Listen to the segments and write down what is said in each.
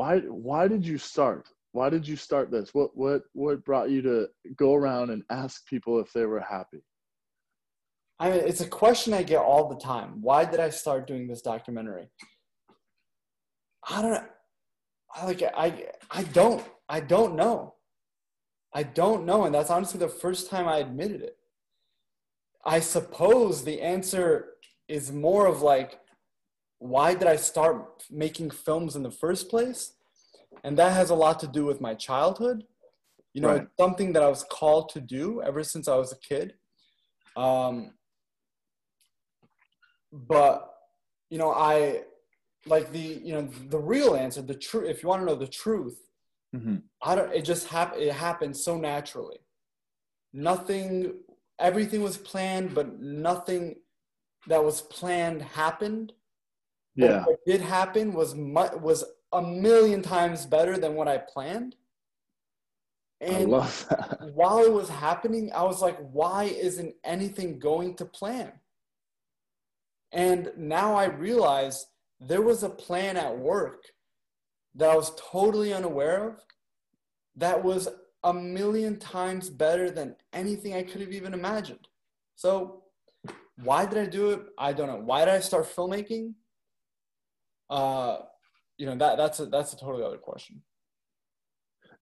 why why did you start? Why did you start this? What what what brought you to go around and ask people if they were happy? I mean, it's a question I get all the time. Why did I start doing this documentary? I don't. I like I I don't I don't know. I don't know, and that's honestly the first time I admitted it. I suppose the answer is more of like, why did I start making films in the first place? And that has a lot to do with my childhood. You know, right. something that I was called to do ever since I was a kid. Um, but you know, I like the you know the real answer, the truth. If you want to know the truth, mm-hmm. I don't. It just happened. It happened so naturally. Nothing. Everything was planned, but nothing that was planned happened. Yeah. what did happen was mu- was a million times better than what I planned. And I love that. while it was happening, I was like, why isn't anything going to plan? And now I realize there was a plan at work that I was totally unaware of that was a million times better than anything I could have even imagined. So, why did I do it? I don't know. Why did I start filmmaking? Uh, you know that that's a that's a totally other question.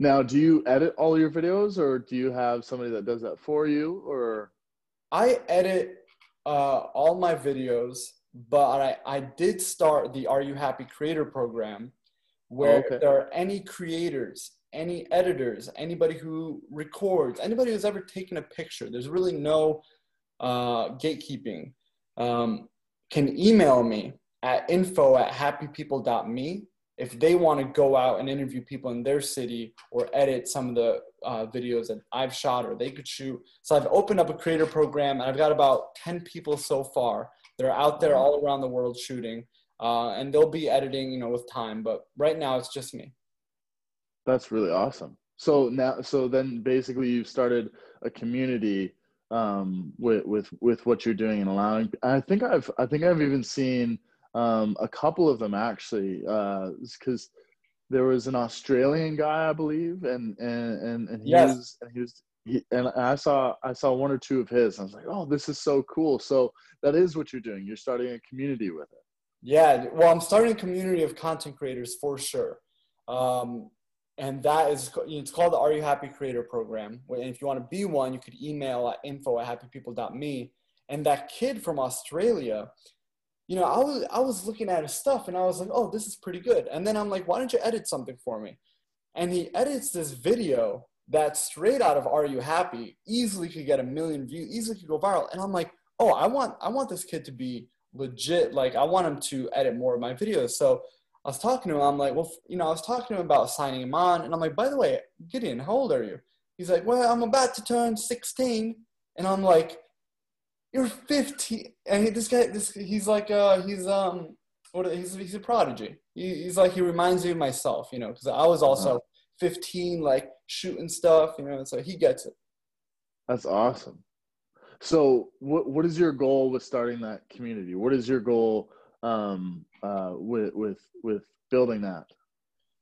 Now, do you edit all your videos, or do you have somebody that does that for you, or? I edit uh, all my videos, but I, I did start the Are You Happy Creator program where oh, okay. there are any creators, any editors, anybody who records, anybody who's ever taken a picture, there's really no uh, gatekeeping, um, can email me at info at happypeople.me if they want to go out and interview people in their city or edit some of the uh, videos that I've shot or they could shoot. So I've opened up a creator program and I've got about 10 people so far. They're out there all around the world shooting uh, and they'll be editing, you know, with time. But right now it's just me. That's really awesome. So now, so then basically you've started a community um, with, with, with what you're doing and allowing, I think I've, I think I've even seen um, a couple of them actually, because uh, there was an Australian guy, I believe, and and and, and he yes. was and he was he, and I saw I saw one or two of his. I was like, oh, this is so cool. So that is what you're doing. You're starting a community with it. Yeah, well, I'm starting a community of content creators for sure. Um, and that is it's called the Are You Happy Creator Program. And if you want to be one, you could email at info at happypeople.me. And that kid from Australia, you know, I was I was looking at his stuff and I was like, oh, this is pretty good. And then I'm like, why don't you edit something for me? And he edits this video that straight out of Are You Happy easily could get a million views, easily could go viral. And I'm like, oh, I want I want this kid to be legit. Like I want him to edit more of my videos. So I was talking to him. I'm like, well, you know, I was talking to him about signing him on, and I'm like, by the way, Gideon, how old are you? He's like, well, I'm about to turn 16, and I'm like, you're 15 and he, this guy this he's like uh he's um what he's he's a prodigy. He, he's like he reminds me of myself you know because i was also uh-huh. 15 like shooting stuff you know so he gets it. That's awesome. So what what is your goal with starting that community? What is your goal um uh with with with building that?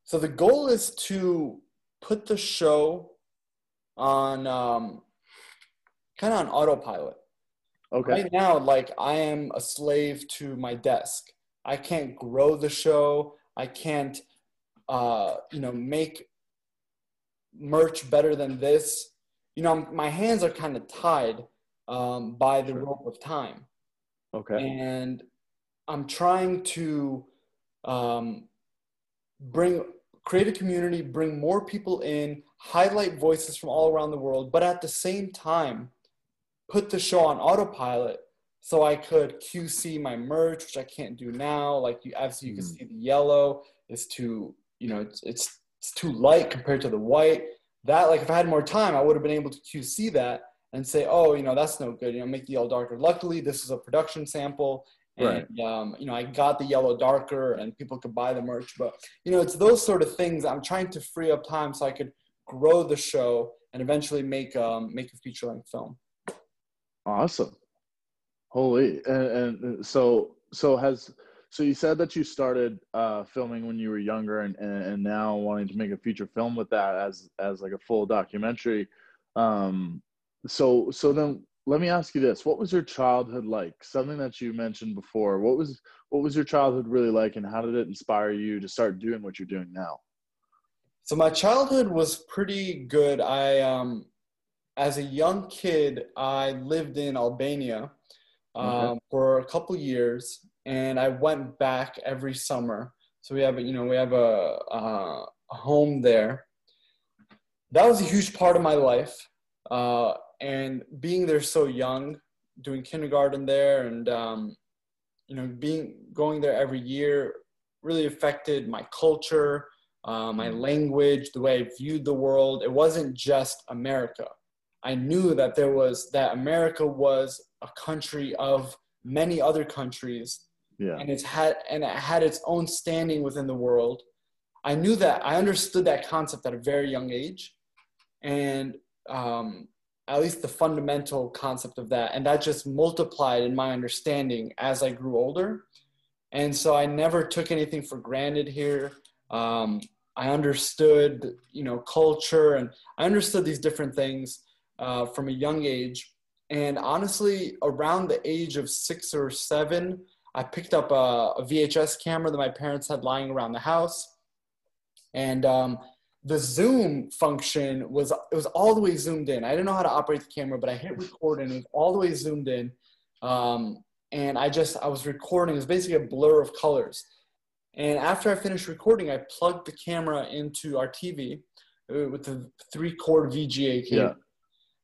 So the goal is to put the show on um kind of on autopilot Okay. Right now, like I am a slave to my desk. I can't grow the show. I can't, uh, you know, make merch better than this. You know, my hands are kind of tied um, by the rope of time. Okay. And I'm trying to um, bring create a community, bring more people in, highlight voices from all around the world, but at the same time put the show on autopilot so I could QC my merch, which I can't do now. Like you, obviously, you can see the yellow is too, you know, it's, it's it's too light compared to the white. That like if I had more time, I would have been able to QC that and say, oh, you know, that's no good. You know, make the yellow darker. Luckily, this is a production sample, and right. um, you know, I got the yellow darker, and people could buy the merch. But you know, it's those sort of things. I'm trying to free up time so I could grow the show and eventually make um, make a feature length film. Awesome. Holy. And, and so, so has, so you said that you started uh, filming when you were younger, and, and, and now wanting to make a feature film with that as as like a full documentary. Um, so so then let me ask you this: What was your childhood like? Something that you mentioned before. What was what was your childhood really like, and how did it inspire you to start doing what you're doing now? So my childhood was pretty good. I um, as a young kid, I lived in Albania um, okay. for a couple years, and I went back every summer. So we have, a, you know, we have a, a, a home there. That was a huge part of my life, uh, and being there so young, doing kindergarten there, and um, you know, being going there every year really affected my culture, uh, my mm. language, the way I viewed the world. It wasn't just America. I knew that there was that America was a country of many other countries, yeah. and it's had and it had its own standing within the world. I knew that I understood that concept at a very young age, and um, at least the fundamental concept of that, and that just multiplied in my understanding as I grew older. And so I never took anything for granted here. Um, I understood, you know, culture, and I understood these different things uh, from a young age. And honestly, around the age of six or seven, I picked up a, a VHS camera that my parents had lying around the house. And um, the zoom function was it was all the way zoomed in. I didn't know how to operate the camera, but I hit record and it was all the way zoomed in. Um, and I just I was recording. It was basically a blur of colors. And after I finished recording, I plugged the camera into our TV uh, with the three cord VGA cable. Yeah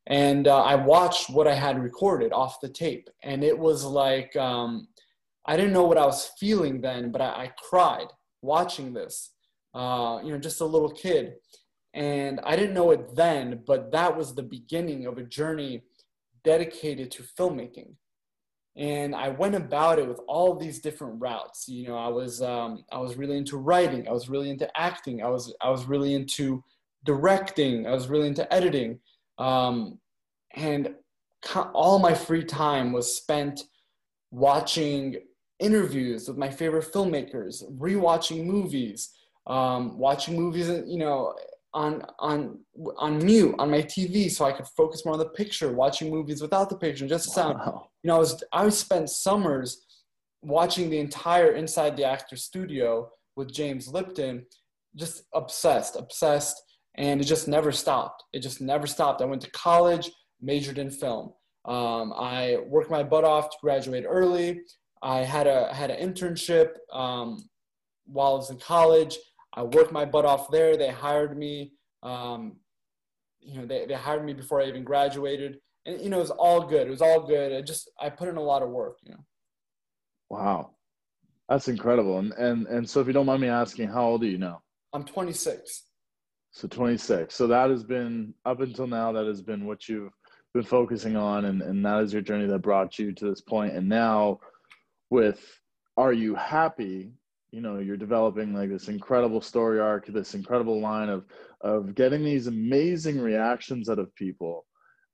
and uh, I watched what I had recorded off the tape, and it was like um, I didn't know what I was feeling then, but I, I cried watching this. Uh, you know, just a little kid, and I didn't know it then, but that was the beginning of a journey dedicated to filmmaking. And I went about it with all these different routes. You know, I was um, I was really into writing. I was really into acting. I was I was really into directing. I was really into editing um, and all my free time was spent watching interviews with my favorite filmmakers, rewatching movies, um, watching movies, you know, on on on mute on my TV so I could focus more on the picture, watching movies without the picture, just the sound. Wow. You know, I was I spent summers watching the entire Inside the Actor studio with James Lipton, just obsessed, obsessed and it just never stopped. It just never stopped. I went to college, majored in film. Um, I worked my butt off to graduate early. I had a had an internship um, while I was in college. I worked my butt off there. They hired me. Um, you know, they, they hired me before I even graduated, and you know, it was all good. It was all good. I just I put in a lot of work. You know. Wow, that's incredible. And and and so, if you don't mind me asking, how old are you now? I'm 26. So 26. So that has been up until now. That has been what you've been focusing on, and and that is your journey that brought you to this point. And now, with Are You Happy? You know, you're developing like this incredible story arc, this incredible line of of getting these amazing reactions out of people,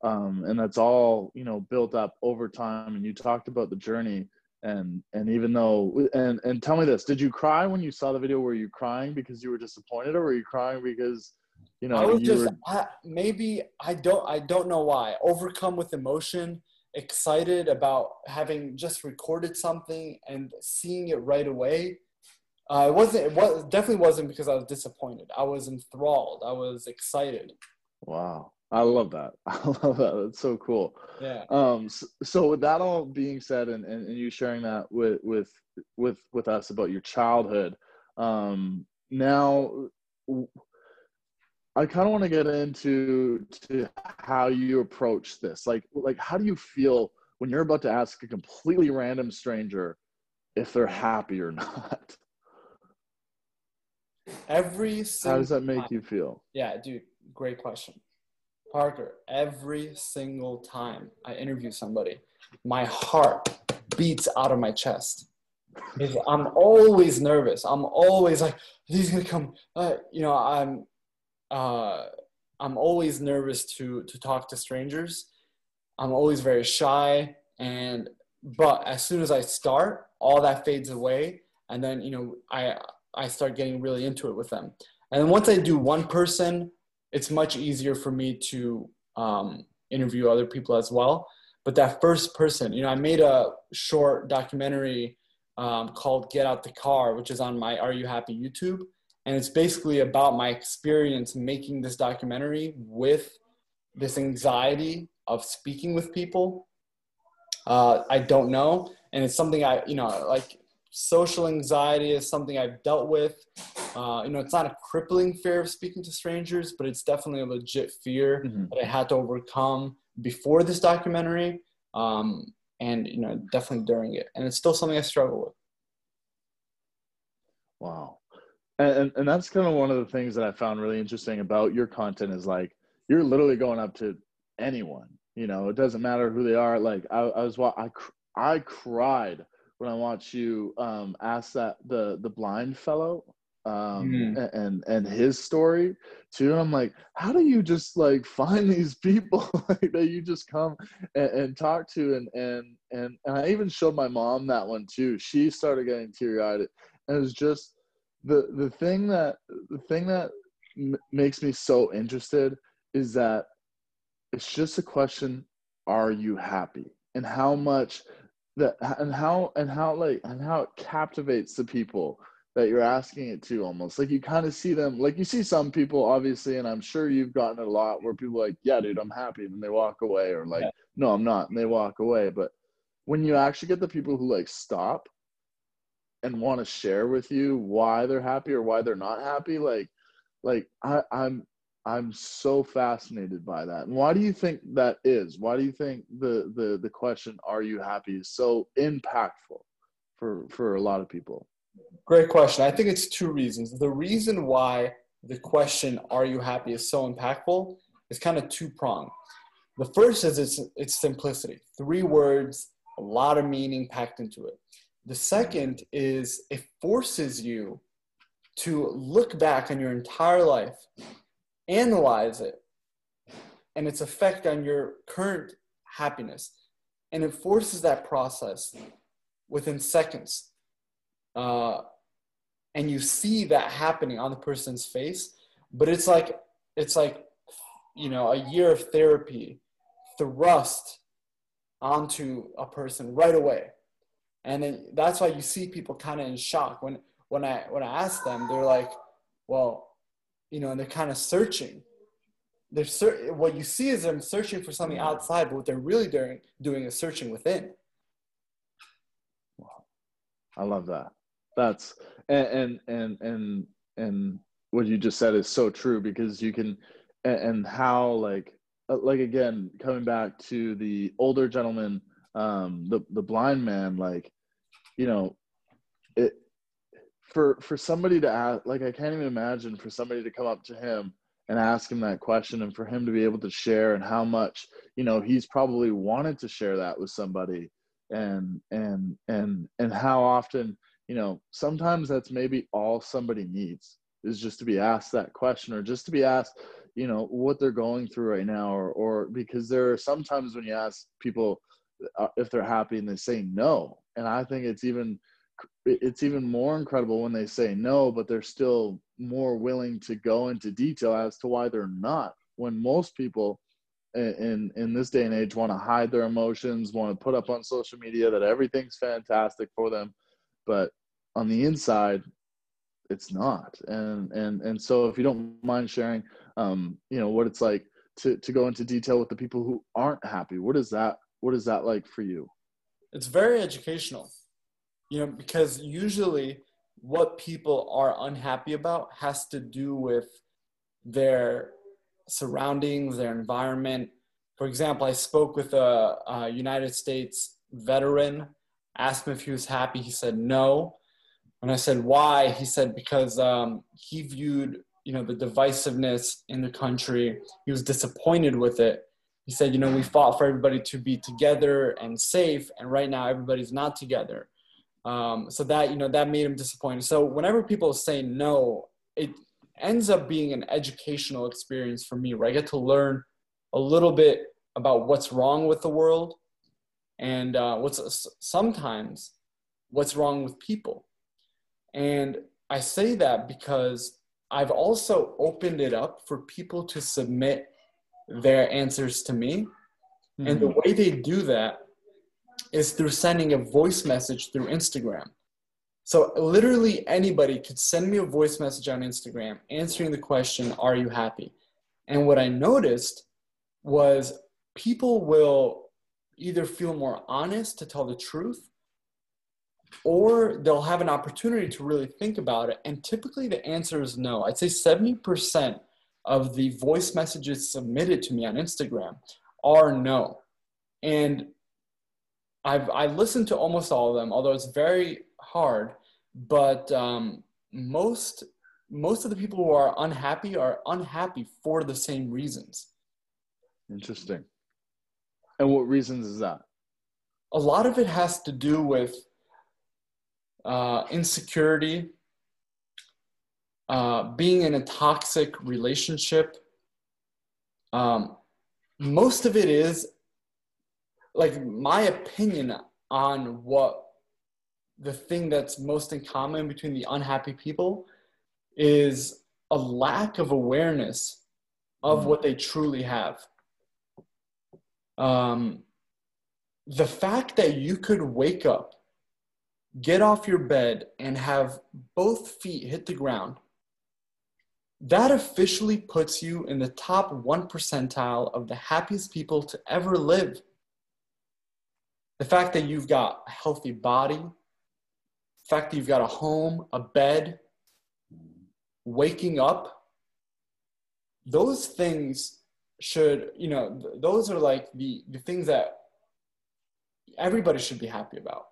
um, and that's all you know built up over time. And you talked about the journey and and even though and and tell me this did you cry when you saw the video? Were you crying because you were disappointed or were you crying because you know I was just were... I, maybe i don't i don't know why. Overcome with emotion excited about having just recorded something and seeing it right away. Uh, it wasn't it was definitely wasn't because i was disappointed. I was enthralled. I was excited. Wow I love that. I love that. That's so cool. Yeah. Um. So, so, with that all being said, and, and, and you sharing that with with with with us about your childhood, um, now I kind of want to get into to how you approach this. Like, like how do you feel when you're about to ask a completely random stranger if they're happy or not? Every how does that make time. you feel? Yeah, dude. Great question Parker, every single time I interview somebody, my heart beats out of my chest. I'm always nervous. I'm always like, he's gonna come. Uh, you know, I'm, uh, I'm always nervous to to talk to strangers. I'm always very shy, and but as soon as I start, all that fades away, and then you know I I start getting really into it with them. And then once I do one person, it's much easier for me to um, interview other people as well. But that first person, you know, I made a short documentary um, called Get Out the Car, which is on my Are You Happy YouTube. And it's basically about my experience making this documentary with this anxiety of speaking with people. Uh, I don't know. And it's something I, you know, like social anxiety is something I've dealt with. Uh, you know, it's not a crippling fear of speaking to strangers, but it's definitely a legit fear mm-hmm. that I had to overcome before this documentary. Um, and you know definitely during it and it's still something i struggle with wow and, and that's kind of one of the things that i found really interesting about your content is like you're literally going up to anyone you know it doesn't matter who they are like i, I was i i cried when i watch you um ask that the the blind fellow um mm. and and his story too and i'm like how do you just like find these people like that you just come and, and, talk to? And and and and i even showed my mom that one too. She started getting teary-eyed and it was just the the thing that the thing that m- makes me so interested is that it's just a question are you happy? And how much that and how and how like and how it captivates the people that you're asking it to almost like you kind of see them like you see some people obviously and i'm sure you've gotten a lot where people like yeah dude i'm happy and they walk away or like yeah. no i'm not and they walk away but when you actually get the people who like stop and want to share with you why they're happy or why they're not happy like like I, i'm i'm so fascinated by that and why do you think that is why do you think the the the question are you happy is so impactful for for a lot of people Great question. I think it's two reasons. The reason why the question, Are you happy, is so impactful is kind of two pronged. The first is its, its simplicity three words, a lot of meaning packed into it. The second is it forces you to look back on your entire life, analyze it, and its effect on your current happiness. And it forces that process within seconds. Uh, and you see that happening on the person's face but it's like it's like you know a year of therapy thrust onto a person right away. And then that's why you see people kind of in shock. When when i when i ask them they're like well you know and they're kind of searching. They're ser- what you see is them searching for something outside but what they're really doing doing is searching within. Wow. I love that. That's and and and and, what you just said is so true because you can and, and how like uh, like again coming back to the older gentleman um the the blind man like you know it for for somebody to ask like i can't even imagine for somebody to come up to him and ask him that question and for him to be able to share and how much you know he's probably wanted to share that with somebody and and and and how often you know, sometimes that's maybe all somebody needs is just to be asked that question or just to be asked, you know, what they're going through right now or or because there are sometimes when you ask people uh, if they're happy and they say no. And I think it's even it's even more incredible when they say no, but they're still more willing to go into detail as to why they're not. When most people in in this day and age want to hide their emotions, want to put up on social media that everything's fantastic for them, but on the inside it's not. And and and so if you don't mind sharing um you know what it's like to to go into detail with the people who aren't happy what is that what is that like for you? It's very educational you know because usually what people are unhappy about has to do with their surroundings their environment for example i spoke with a, a united states veteran asked him if he was happy he said no when I said why, he said because um, he viewed you know the divisiveness in the country. He was disappointed with it. He said, you know, we fought for everybody to be together and safe, and right now everybody's not together. Um, so that you know that made him disappointed. So whenever people say no, it ends up being an educational experience for me, where I get to learn a little bit about what's wrong with the world and uh, what's sometimes what's wrong with people. And I say that because I've also opened it up for people to submit their answers to me. Mm-hmm. And the mm-hmm. way they do that is through sending a voice message through Instagram. So literally anybody could send me a voice message on Instagram answering the question, Are you happy? And what I noticed was people will either feel more honest to tell the truth or they'll have an opportunity to really think about it. And typically the answer is no. I'd say 70% of the voice messages submitted to me on Instagram are no. And I've I listened to almost all of them, although it's very hard. But um, most most of the people who are unhappy are unhappy for the same reasons. Interesting. And what reasons is that? A lot of it has to do with uh, insecurity, uh, being in a toxic relationship. Um, most of it is like my opinion on what the thing that's most in common between the unhappy people is a lack of awareness of what they truly have. Um, the fact that you could wake up, get off your bed, and have both feet hit the ground, that officially puts you in the top one percentile of the happiest people to ever live. The fact that you've got a healthy body, the fact that you've got a home, a bed, waking up, those things should, you know, those are like the, the things that everybody should be happy about.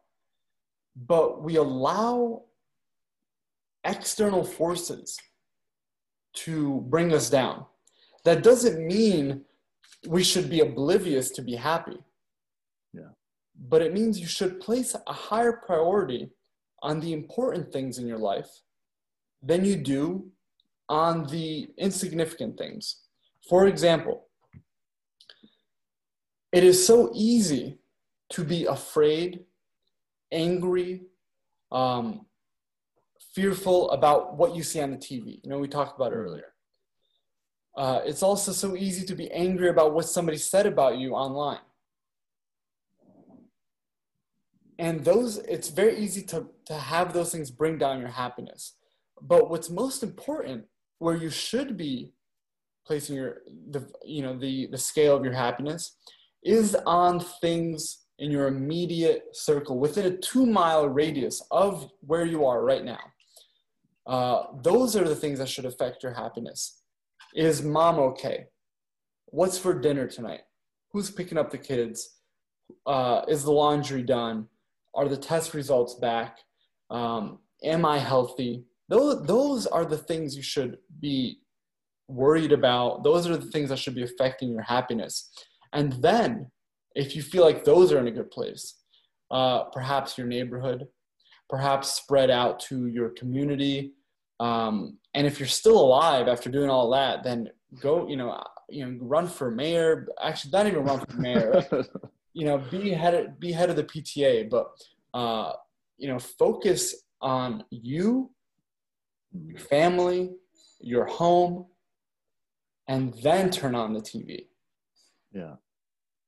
But we allow external forces to bring us down. That doesn't mean we should be oblivious to be happy. But it means you should place a higher priority on the important things in your life than you do on the insignificant things. For example, it is so easy to be afraid, angry, um, fearful about what you see on the TV. You know, we talked about earlier. Uh, it's also so easy to be angry about what somebody said about you online. And those, it's very easy to, to have those things bring down your happiness. But what's most important, where you should be placing your, the, you know, the, the scale of your happiness, is on things in your immediate circle within a two mile radius of where you are right now. Uh, those are the things that should affect your happiness. Is mom okay? What's for dinner tonight? Who's picking up the kids? Uh, is the laundry done? Are the test results back? Um, am I healthy? Those, those are the things you should be worried about. Those are the things that should be affecting your happiness. And then, if you feel like those are in a good place, uh, perhaps your neighborhood, perhaps spread out to your community. Um, and if you're still alive after doing all that, then go, you know, you know, run for mayor. Actually, not even run for mayor. you know, be head be head of the PTA, but uh, you know, focus on you, your family, your home, and then turn on the TV. Yeah.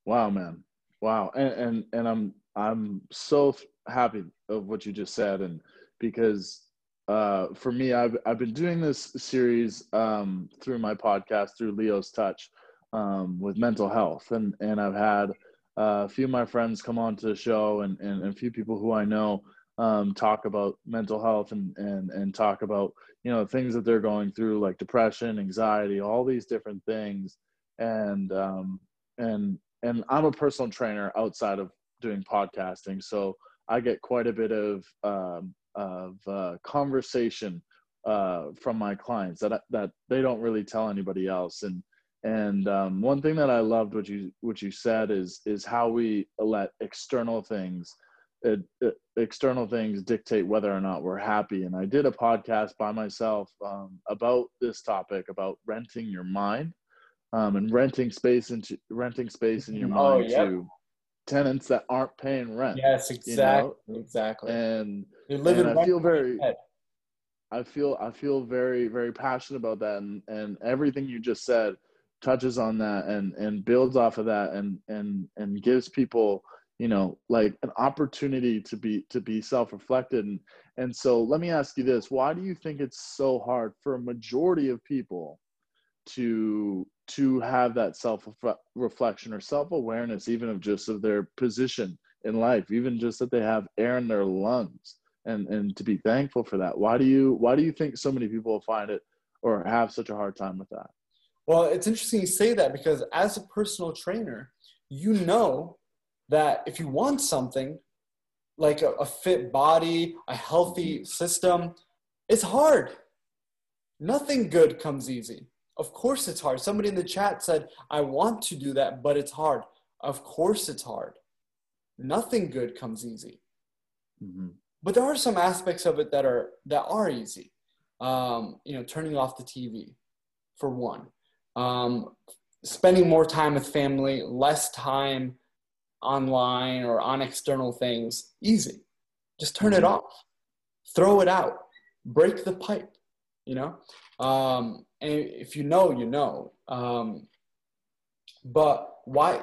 Wow, man. Wow. And and and I'm I'm so happy of what you just said and because uh, for me I've I've been doing this series um, through my podcast through Leo's Touch um, with mental health and and I've had uh, a few of my friends come on to the show and, and, and a few people who I know um, talk about mental health and, and, and talk about, you know, things that they're going through like depression, anxiety, all these different things. And, um, and, and I'm a personal trainer outside of doing podcasting. So I get quite a bit of, um, of uh, conversation uh, from my clients that, that they don't really tell anybody else. And, and um, one thing that I loved what you what you said is is how we let external things it, it, external things dictate whether or not we're happy. And I did a podcast by myself um, about this topic about renting your mind um, and renting space into renting space in your mind oh, yep. to tenants that aren't paying rent. Yes, exactly, you know? exactly. And, and I feel very, I feel, I feel very, very passionate about that, and and everything you just said touches on that and and builds off of that and and and gives people you know like an opportunity to be to be self-reflected. And and so let me ask you this. Why do you think it's so hard for a majority of people to to have that self reflection or self awareness even of just of their position in life even just that they have air in their lungs and and to be thankful for that? Why do you why do you think so many people find it or have such a hard time with that well, it's interesting you say that because as a personal trainer, you know that if you want something like a, a fit body, a healthy system, it's hard. Nothing good comes easy. Of course, it's hard. Somebody in the chat said, I want to do that, but it's hard. Of course, it's hard. Nothing good comes easy. Mm-hmm. But there are some aspects of it that are that are easy. Um, you know, turning off the TV, for one um, spending more time with family, less time online or on external things, easy. Just turn it mm-hmm. off, throw it out, break the pipe, you know? Um, and if you know, you know. Um, but why,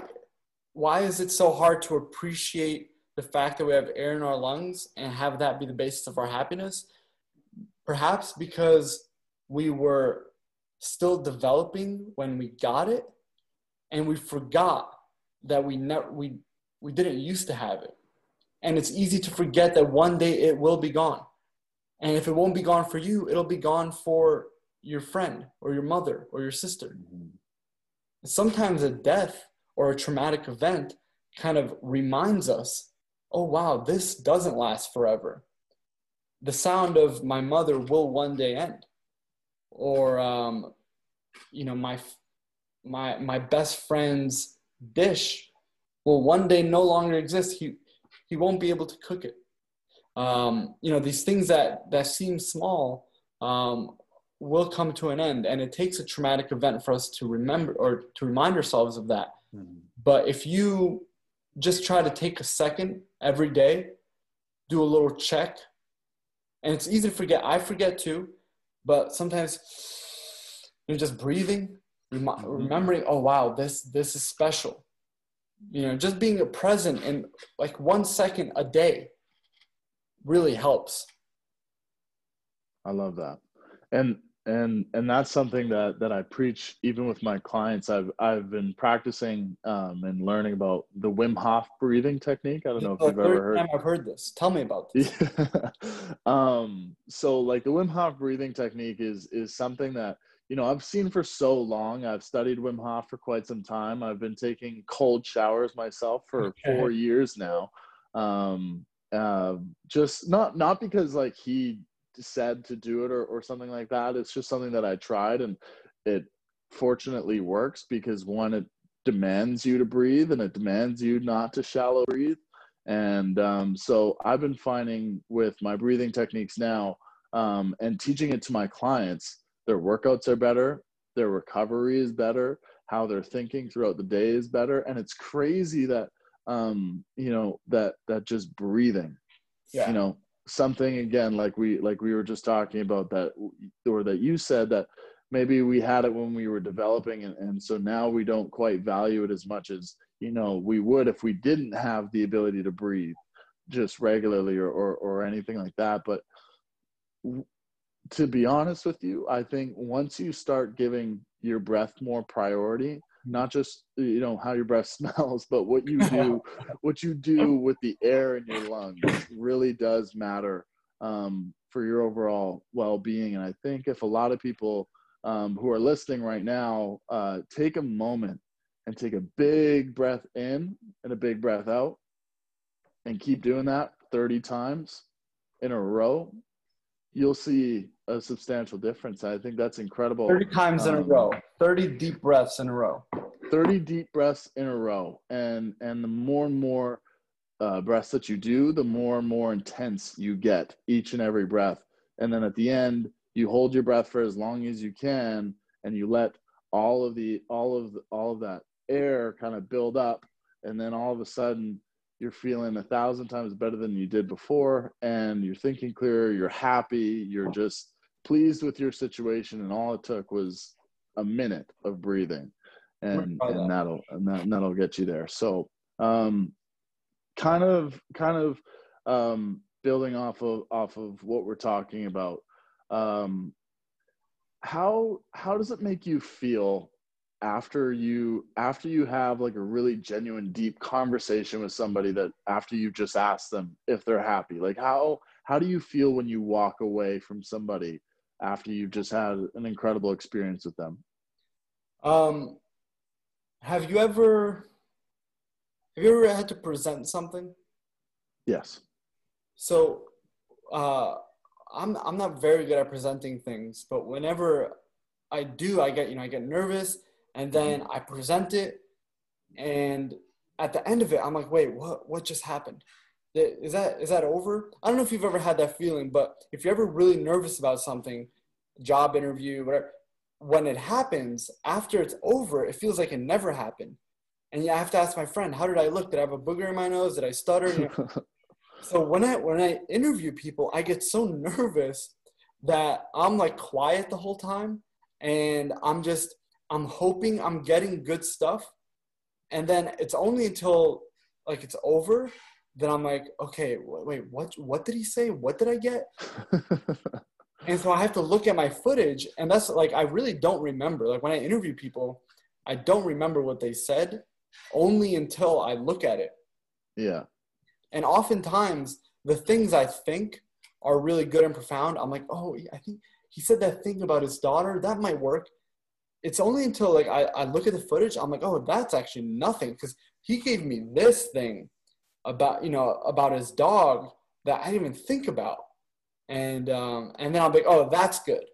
why is it so hard to appreciate the fact that we have air in our lungs and have that be the basis of our happiness? Perhaps because we were still developing when we got it and we forgot that we never we we didn't used to have it. And it's easy to forget that one day it will be gone. And if it won't be gone for you it'll be gone for your friend or your mother or your sister. Mm-hmm. sometimes a death or a traumatic event kind of reminds us oh wow this doesn't last forever. The sound of my mother will one day end or um, you know my my my best friend's dish will one day no longer exist. He he won't be able to cook it. Um, you know these things that that seem small um, will come to an end. And it takes a traumatic event for us to remember or to remind ourselves of that. Mm-hmm. but if you just try to take a second every day do a little check and it's easy to forget. I forget too but sometimes you're just breathing rem- mm-hmm. remembering oh wow this this is special. You know just being present in like one second a day really helps. I love that. And and and that's something that that i preach even with my clients. I've i've been practicing um, and learning about the wim hof breathing technique. I don't know if you've ever heard time i've heard this. Tell me about this. Um so like the wim hof breathing technique is is something that you know i've seen for so long. I've studied wim hof for quite some time. I've been taking cold showers myself for okay. four years now. Um uh, just not not because like he said to do it or, or something like that. It's just something that I tried and it fortunately works because one, it demands you to breathe and it demands you not to shallow breathe. And um, so I've been finding with my breathing techniques now um, and teaching it to my clients, their workouts are better, their recovery is better, how they're thinking throughout the day is better. And it's crazy that, um, you know, that, that just breathing, yeah. you know, something again like we like we were just talking about that or that you said that maybe we had it when we were developing and, and so now we don't quite value it as much as you know we would if we didn't have the ability to breathe just regularly or or, or anything like that. But to be honest with you i think once you start giving your breath more priority not just you know how your breath smells but what you do what you do with the air in your lungs really does matter um, for your overall well-being. And i think if a lot of people um, who are listening right now uh, take a moment and take a big breath in and a big breath out and keep doing that 30 times in a row you'll see a substantial difference. I think that's incredible. 30 times um, in a um, row, 30 deep breaths in a row. 30 deep breaths in a row. And, and the more and more uh, breaths that you do, the more and more intense you get each and every breath. And then at the end, you hold your breath for as long as you can and you let all of the all of the, all of that air kind of build up and then all of a sudden you're feeling a thousand times better than you did before and you're thinking clearer you're happy you're just pleased with your situation and all it took was a minute of breathing. And and that'll and that, that'll get you there. So um kind of kind of um building off of off of what we're talking about um how how does it make you feel after you after you have like a really genuine deep conversation with somebody that after you just asked them if they're happy like how how do you feel when you walk away from somebody after you've just had an incredible experience with them? Um have you ever have you ever had to present something? Yes. So uh i'm i'm not very good at presenting things but whenever i do i get you know i get nervous and mm-hmm. then I present it, and at the end of it, I'm like, wait, what? What just happened? Is that is that over? I don't know if you've ever had that feeling, but if you're ever really nervous about something, job interview, whatever, when it happens after it's over, it feels like it never happened. And yeah, I have to ask my friend, how did I look? Did I have a booger in my nose? Did I stutter? so when I when I interview people, I get so nervous that I'm like quiet the whole time, and I'm just I'm hoping I'm getting good stuff. And then it's only until like it's over that I'm like, okay, wait, what what did he say? What did I get? and so I have to look at my footage and that's like I really don't remember. Like when I interview people, I don't remember what they said only until I look at it. Yeah. And oftentimes the things I think are really good and profound, I'm like, oh, I think he said that thing about his daughter. That might work it's only until like I, I look at the footage, I'm like, oh, that's actually nothing because he gave me this thing about you know about his dog that I didn't even think about, and um, and then I'll be like, oh, that's good,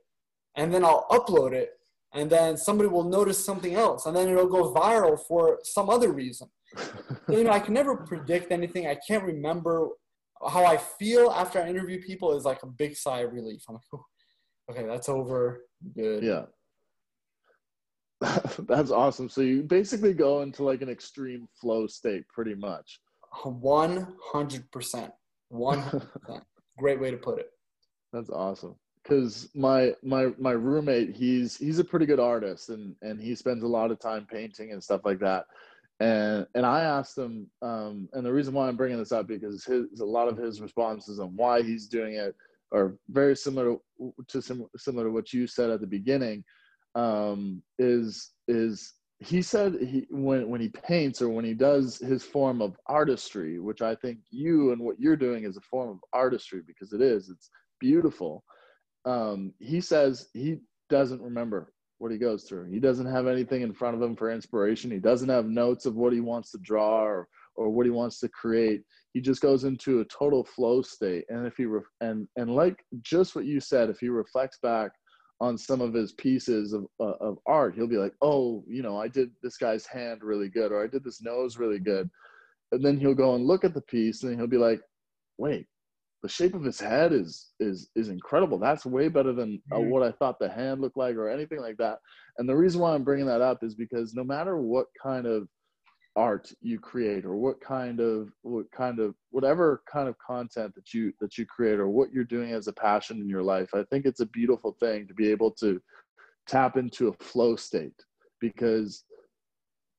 and then I'll upload it, and then somebody will notice something else, and then it'll go viral for some other reason. you know, I can never predict anything. I can't remember how I feel after I interview people is like a big sigh of relief. I'm like, okay, that's over. Good. Yeah. That's awesome. So you basically go into like an extreme flow state pretty much. 100%. 100%. Great way to put it. That's awesome. Cuz my my my roommate, he's he's a pretty good artist and and he spends a lot of time painting and stuff like that. And and I asked him um and the reason why I'm bringing this up because his a lot of his responses on why he's doing it are very similar to, to similar to what you said at the beginning um, is is he said he when when he paints or when he does his form of artistry, which I think you and what you're doing is a form of artistry because it is. It's beautiful. Um, he says he doesn't remember what he goes through. He doesn't have anything in front of him for inspiration. He doesn't have notes of what he wants to draw or or what he wants to create. He just goes into a total flow state. And if he re- and and like just what you said, if he reflects back on some of his pieces of, uh, of art. He'll be like oh you know i did this guy's hand really good or i did this nose really good. And then he'll go and look at the piece and he'll be like wait the shape of his head is is is incredible. That's way better than uh, what i thought the hand looked like or anything like that. And the reason why i'm bringing that up is because no matter what kind of art you create or what kind of what kind of whatever kind of content that you that you create or what you're doing as a passion in your life i think it's a beautiful thing to be able to tap into a flow state because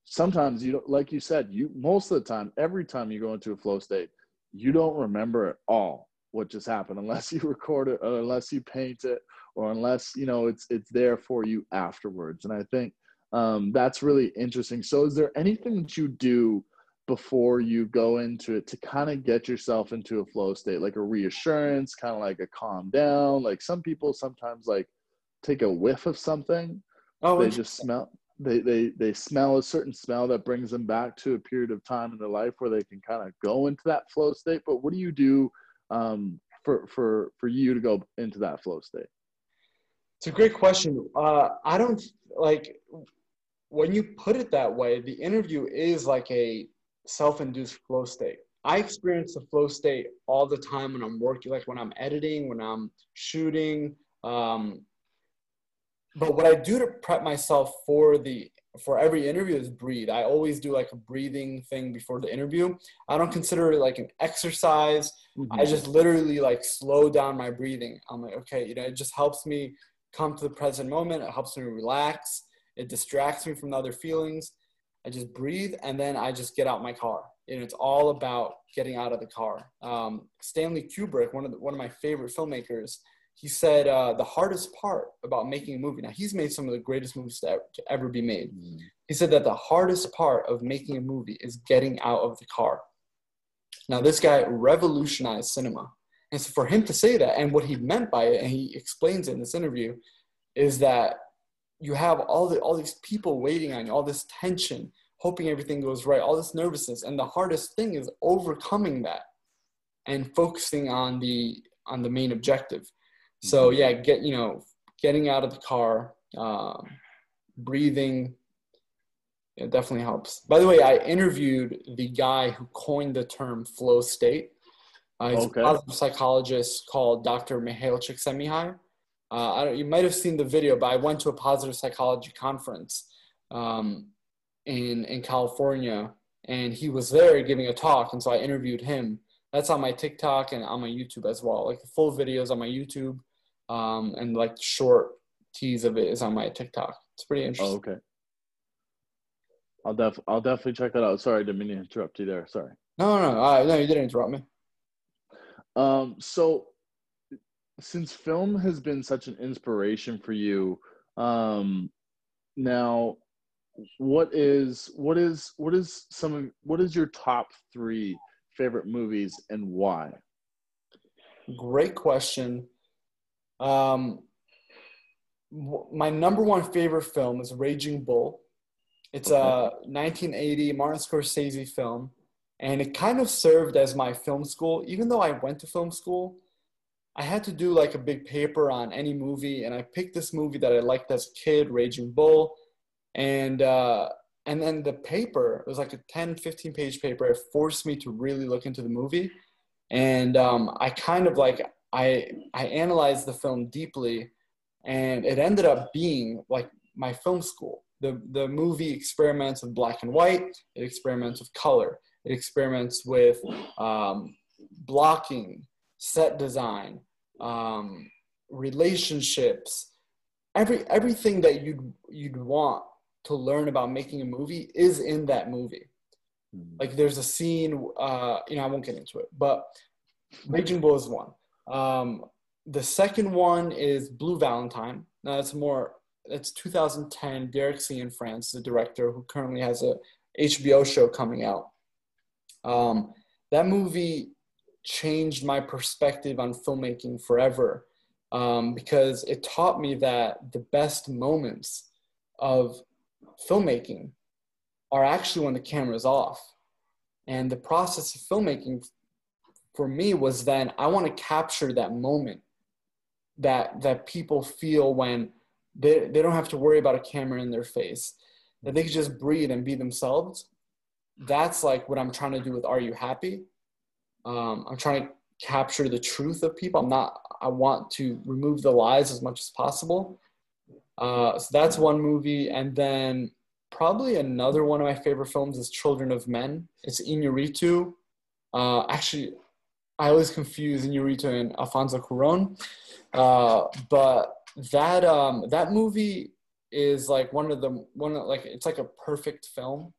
sometimes you don't like you said you most of the time every time you go into a flow state you don't remember at all what just happened unless you record it or unless you paint it or unless you know it's it's there for you afterwards. And i think um, that's really interesting. So, is there anything that you do before you go into it to kind of get yourself into a flow state, like a reassurance, kind of like a calm down? Like some people sometimes like take a whiff of something. Oh, they just smell. They, they they smell a certain smell that brings them back to a period of time in their life where they can kind of go into that flow state. But what do you do um, for for for you to go into that flow state? It's a great question. Uh, I don't like when you put it that way, the interview is like a self-induced flow state. I experience the flow state all the time when I'm working, like when I'm editing, when I'm shooting. Um, but what I do to prep myself for the for every interview is breathe. I always do like a breathing thing before the interview. I don't consider it like an exercise. Mm-hmm. I just literally like slow down my breathing. I'm like, okay, you know, it just helps me come to the present moment. It helps me relax. It distracts me from the other feelings. I just breathe and then I just get out my car. And it's all about getting out of the car. Um, Stanley Kubrick, one of the, one of my favorite filmmakers, he said uh, the hardest part about making a movie. Now he's made some of the greatest movies to ever, to ever be made. Mm. He said that the hardest part of making a movie is getting out of the car. Now this guy revolutionized cinema, and so for him to say that, and what he meant by it, and he explains it in this interview, is that you have all the all these people waiting on you, all this tension, hoping everything goes right, all this nervousness, and the hardest thing is overcoming that and focusing on the on the main objective. So mm-hmm. yeah, get you know, getting out of the car, um, breathing, it definitely helps. By the way, I interviewed the guy who coined the term flow state. Uh, he's okay. a positive psychologist called Dr. Mihaly Csikszentmihalyi. Uh, you might have seen the video, but I went to a positive psychology conference um, in in California, and he was there giving a talk, and so I interviewed him. That's on my TikTok and on my YouTube as well. Like the full videos on my YouTube, um, and like short tease of it is on my TikTok. It's pretty interesting. Oh, okay. I'll def I'll definitely check that out. Sorry, I didn't mean to interrupt you there. Sorry. No, no, no, no, you didn't interrupt me. Um, so since film has been such an inspiration for you, um, now what is what is what is some of what is your top three favorite movies and why? Great question. Um, my number one favorite film is Raging Bull. It's a 1980 Martin Scorsese film, and it kind of served as my film school. Even though I went to film school, I had to do like a big paper on any movie, and I picked this movie that I liked as a kid, Raging Bull, and uh, and then the paper it was like a 10, 15 page paper. It forced me to really look into the movie, and um, I kind of like I I analyzed the film deeply, and it ended up being like my film school the, the movie experiments with black and white, it experiments with color, it experiments with um, blocking, set design, um, relationships, every everything that you'd you'd want to learn about making a movie is in that movie. Mm-hmm. Like there's a scene, uh, you know, I won't get into it, but Raging Bull is one. Um, the second one is Blue Valentine. Now that's more it's 2010. Derek Cianfrance, the director, who currently has a HBO show coming out. Um, that movie changed my perspective on filmmaking forever um, because it taught me that the best moments of filmmaking are actually when the camera is off. And the process of filmmaking for me was then I want to capture that moment that that people feel when they, they don't have to worry about a camera in their face that they can just breathe and be themselves that's like what i'm trying to do with are you happy um, i'm trying to capture the truth of people. I'm not i want to remove the lies as much as possible. Uh, so that's one movie. And then probably another one of my favorite films is children of men. It's Iñárritu. Uh, actually i always confuse Iñárritu and alfonso cuaron uh, but that um that movie is like one of the one of, like it's like a perfect film.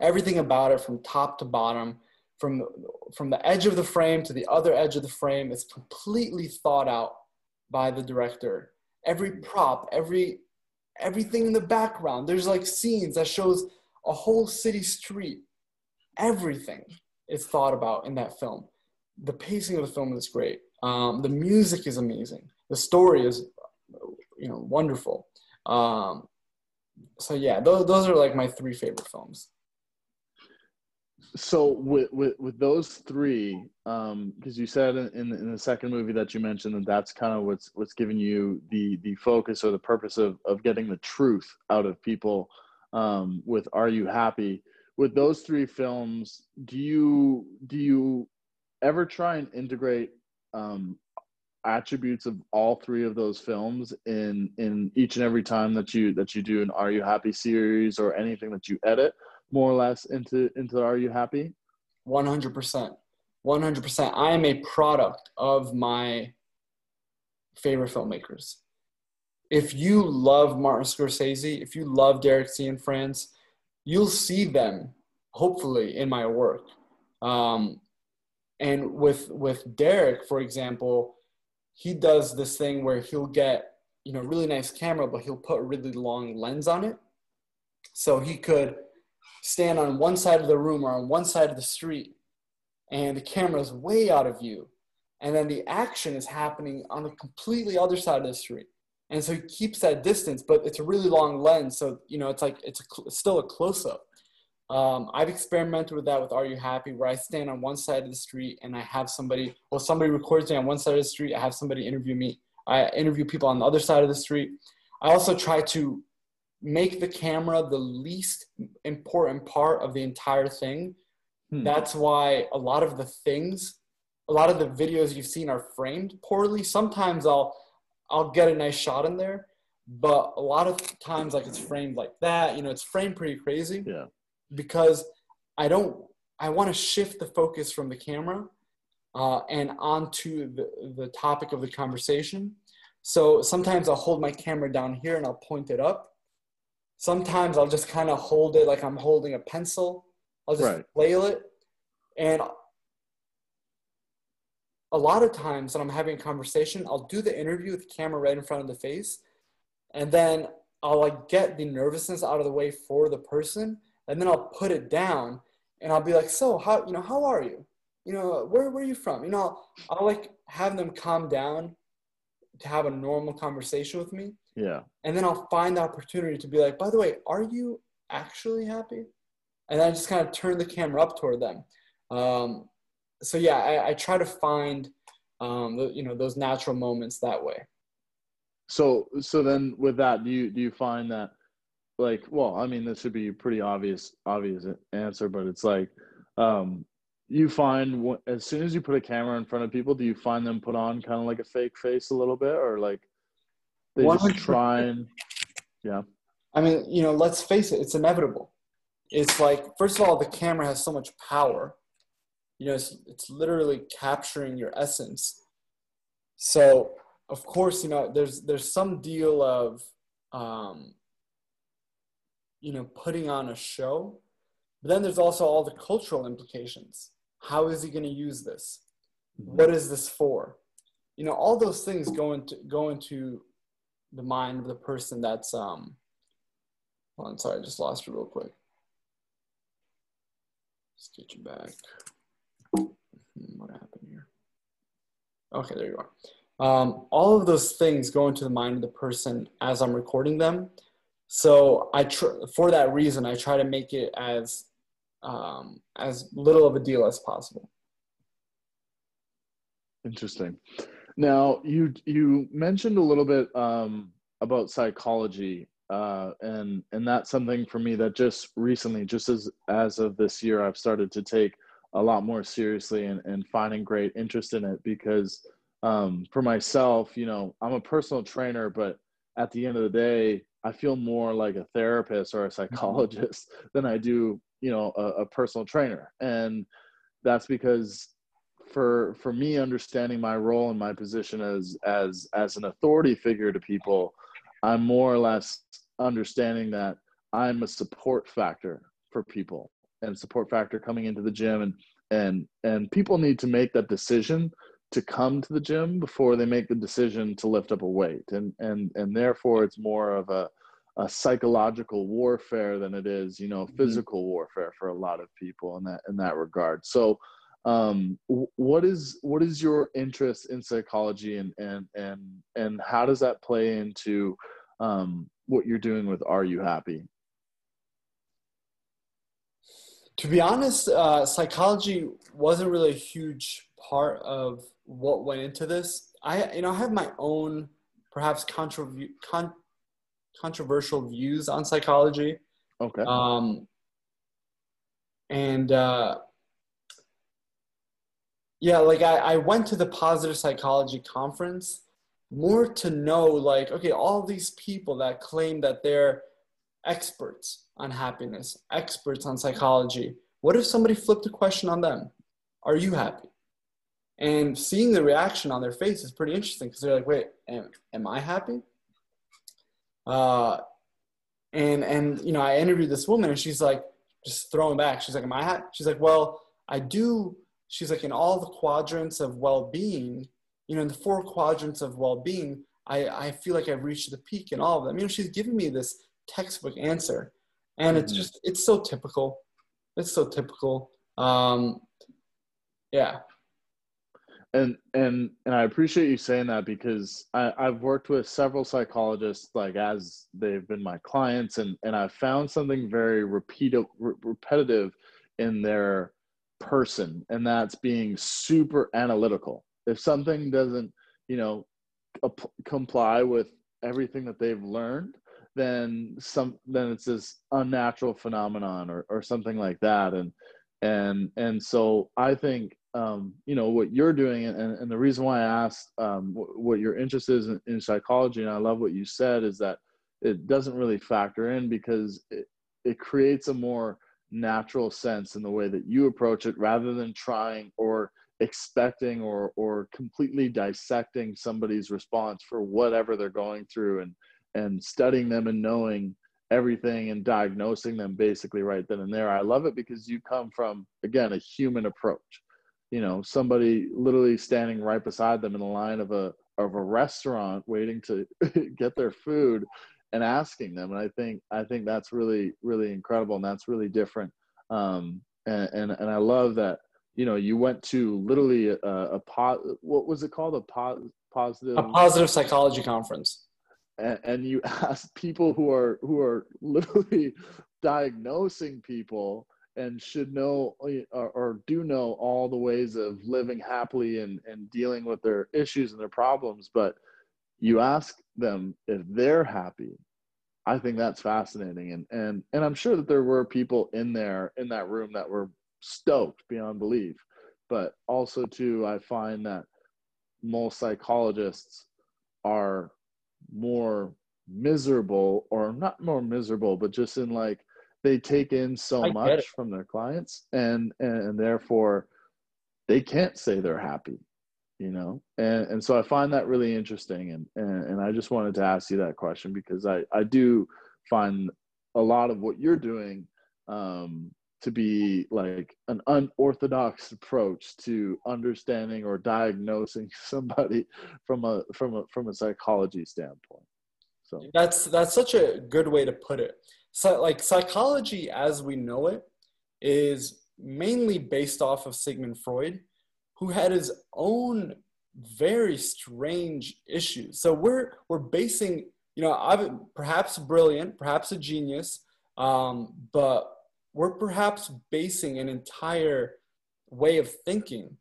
Everything about it from top to bottom from from the edge of the frame to the other edge of the frame is completely thought out by the director. Every prop every everything in the background there's like scenes that shows a whole city street. Everything is thought about in that film. The pacing of the film is great. Um, the music is amazing. The story is you know wonderful. Um so yeah those, those are like my three favorite films so with with, with those three um because you said in, in, in the second movie that you mentioned that that's kind of what's what's giving you the the focus or the purpose of of getting the truth out of people um with are you happy? With those three films do you do you ever try and integrate um attributes of all three of those films in in each and every time that you that you do an Are You Happy series or anything that you edit more or less into into Are You Happy? One hundred percent, one hundred percent. I am a product of my favorite filmmakers. If you love Martin Scorsese, if you love Derek Cianfrance, you'll see them hopefully in my work. Um, and with with Derek, for example, he does this thing where he'll get you know really nice camera, but he'll put a really long lens on it, so he could stand on one side of the room or on one side of the street, and the camera's way out of view, and then the action is happening on the completely other side of the street. And so he keeps that distance, but it's a really long lens, so you know it's like it's, a, it's still a close up. Um, I've experimented with that with Are You Happy, where I stand on one side of the street and I have somebody, well, somebody records me on one side of the street. I have somebody interview me. I interview people on the other side of the street. I also try to make the camera the least important part of the entire thing. Hmm. That's why a lot of the things, a lot of the videos you've seen are framed poorly. Sometimes I'll, I'll get a nice shot in there, but a lot of times like it's framed like that. You know, it's framed pretty crazy. Yeah because I don't, I want to shift the focus from the camera uh, and onto the, the topic of the conversation. So sometimes I'll hold my camera down here and I'll point it up. Sometimes I'll just kind of hold it like I'm holding a pencil. I'll just right. flail it. And a lot of times when I'm having a conversation, I'll do the interview with the camera right in front of the face. And then I'll like get the nervousness out of the way for the person and then I'll put it down and I'll be like, so how you know how are you? You know where where are you from? You know I'll, I'll like have them calm down to have a normal conversation with me. Yeah. And then I'll find the opportunity to be like, by the way, are you actually happy? And I just kind of turn the camera up toward them. Um, so yeah, I, I, try to find um, the, you know those natural moments that way. So so then with that, do you do you find that like well i mean this should be a pretty obvious obvious answer but it's like um you find as soon as you put a camera in front of people do you find them put on kind of like a fake face a little bit or like they 100%. just try and yeah i mean you know let's face it it's inevitable it's like first of all the camera has so much power you know it's, it's literally capturing your essence so of course you know there's there's some deal of um you know, putting on a show. But then there's also all the cultural implications. How is he going to use this? Mm-hmm. What is this for? You know, all those things go into go into the mind of the person that's um hold on, sorry, I just lost you real quick. Let's get you back. Hmm, what happened here? Okay, there you are. Um, all of those things go into the mind of the person as I'm recording them. So I tr- for that reason I try to make it as um, as little of a deal as possible. Interesting. Now you you mentioned a little bit um, about psychology, uh, and and that's something for me that just recently, just as as of this year, I've started to take a lot more seriously and, and finding great interest in it because um, for myself, you know, I'm a personal trainer, but at the end of the day, I feel more like a therapist or a psychologist than I do, you know, a, a personal trainer. And that's because for for me understanding my role and my position as as as an authority figure to people, I'm more or less understanding that I'm a support factor for people and support factor coming into the gym and and and people need to make that decision to come to the gym before they make the decision to lift up a weight and and and therefore it's more of a a psychological warfare than it is you know mm-hmm. physical mm-hmm. warfare for a lot of people in that in that regard so um what is what is your interest in psychology and and and and how does that play into um what you're doing with are you happy to be honest uh, psychology wasn't really a huge part of what went into this. I you know I have my own perhaps contra- con- controversial views on psychology. Okay. Um, and uh, yeah, like I, I went to the positive psychology conference more to know like, okay, all these people that claim that they're experts on happiness, experts on psychology. What if somebody flipped a question on them? Are you happy? And seeing the reaction on their face is pretty interesting because they're like, wait, am, am I happy? Uh, and, and, you know, I interviewed this woman and she's like, just throwing back. She's like, am I happy? She's like, well, I do. She's like, in all the quadrants of well-being, you know, in the four quadrants of well-being, I, I feel like I've reached the peak in all of them. You know, she's giving me this textbook answer. And it's mm-hmm. just, it's so typical. It's so typical. Um, yeah and and and I appreciate you saying that because I, I've worked with several psychologists like as they've been my clients and and I've found something very repeat, re- repetitive in their person and that's being super analytical. If something doesn't you know ap- comply with everything that they've learned, then some then it's this unnatural phenomenon or or something like that and and and so I think um, you know what you're doing and, and the reason why i asked um, what your interest is in, in, psychology and i love what you said is that it doesn't really factor in because it, it creates a more natural sense in the way that you approach it rather than trying or expecting or or completely dissecting somebody's response for whatever they're going through and and studying them and knowing everything and diagnosing them basically right then and there. I love it because you come from again a human approach. You know somebody literally standing right beside them in the line of a of a restaurant waiting to get their food and asking them and i think i think that's really really incredible and that's really different um and and, and i love that you know you went to literally a, a po- what was it called? A po- positive? A positive psychology conference. And, and you asked people who are who are literally diagnosing people and should know or, or, do know all the ways of living happily and, and dealing with their issues and their problems but you ask them if they're happy i think that's fascinating. And and and i'm sure that there were people in there in that room that were stoked beyond belief. But also too i find that most psychologists are more miserable or not more miserable but just in like they take in so much from their clients and, and therefore they can't say they're happy you know? And and so i find that really interesting and and, and i just wanted to ask you that question because i i do find a lot of what you're doing um to be like an unorthodox approach to understanding or diagnosing somebody from a from a from a psychology standpoint. So that's that's such a good way to put it. So like psychology as we know it is mainly based off of Sigmund Freud, who had his own very strange issues. So we're we're basing, you know, I'm perhaps brilliant, perhaps a genius, um, but we're perhaps basing an entire way of thinking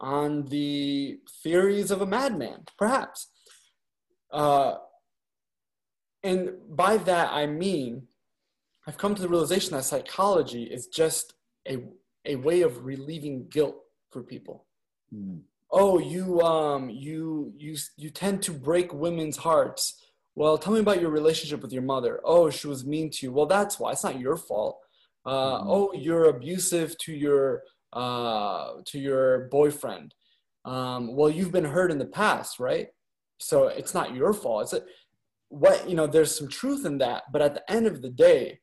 on the theories of a madman, perhaps. Uh, and by that I mean I've come to the realization that psychology is just a, a way of relieving guilt for people. Mm. Oh, you um you you you tend to break women's hearts. Well, tell me about your relationship with your mother. Oh, she was mean to you. Well, that's why. It's not your fault. Uh, mm Oh, you're abusive to your uh, to your boyfriend. Um, well, you've been hurt in the past, right? So it's not your fault. It's a, what you know. There's some truth in that, but at the end of the day,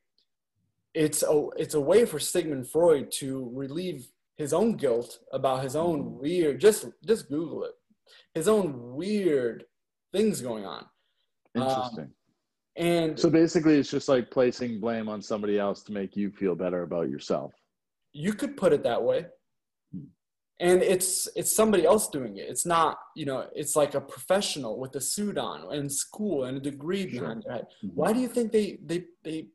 it's a it's a way for Sigmund Freud to relieve his own guilt about his own mm-hmm. weird just just Google it his own weird things going on. Interesting. Um, and so basically, it's just like placing blame on somebody else to make you feel better about yourself. You could put it that way. Hmm. And it's it's somebody else doing it. It's not, you know, it's like a professional with a suit on and school and a degree behind sure. their head. Mm-hmm. Why do you think they they they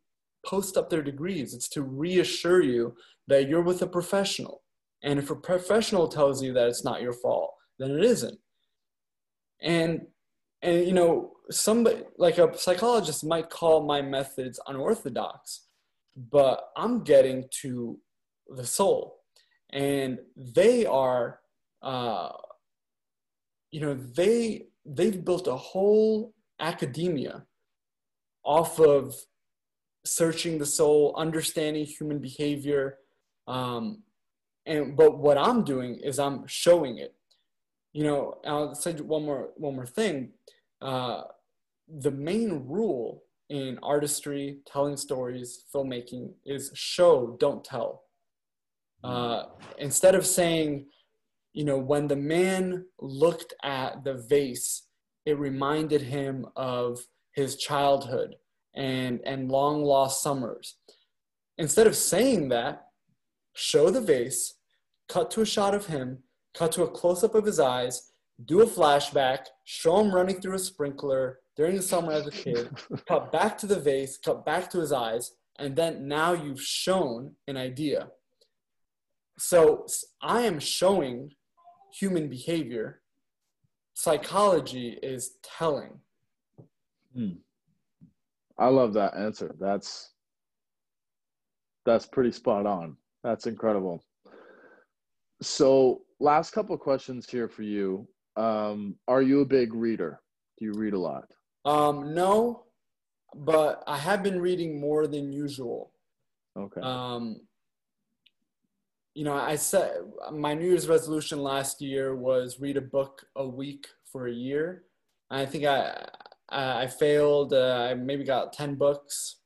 post up their degrees. It's to reassure you that you're with a professional. And if a professional tells you that it's not your fault, then it isn't. And and you know, somebody like a psychologist might call my methods unorthodox, but I'm getting to the soul. And they are uh, you know, they they've built a whole academia off of searching the soul, understanding human behavior. Um, and but what I'm doing is I'm showing it. You know, I'll say one more one more thing. Uh, the main rule in artistry, telling stories, filmmaking is show, don't tell. Uh, instead of saying, you know, when the man looked at the vase, it reminded him of his childhood and, and long lost summers. Instead of saying that, show the vase, cut to a shot of him, cut to a close up of his eyes, do a flashback, show him running through a sprinkler during the summer as a kid, cut back to the vase, cut back to his eyes, and then now you've shown an idea. So I am showing human behavior. Psychology is telling. Hmm. I love that answer. That's that's pretty spot on. That's incredible. So, last couple of questions here for you. Um, are you a big reader? Do you read a lot? Um, no, but I have been reading more than usual. Okay. Um, you know, I said my New Year's resolution last year was read a book a week for a year. I think I I failed. Uh, I maybe got ten books,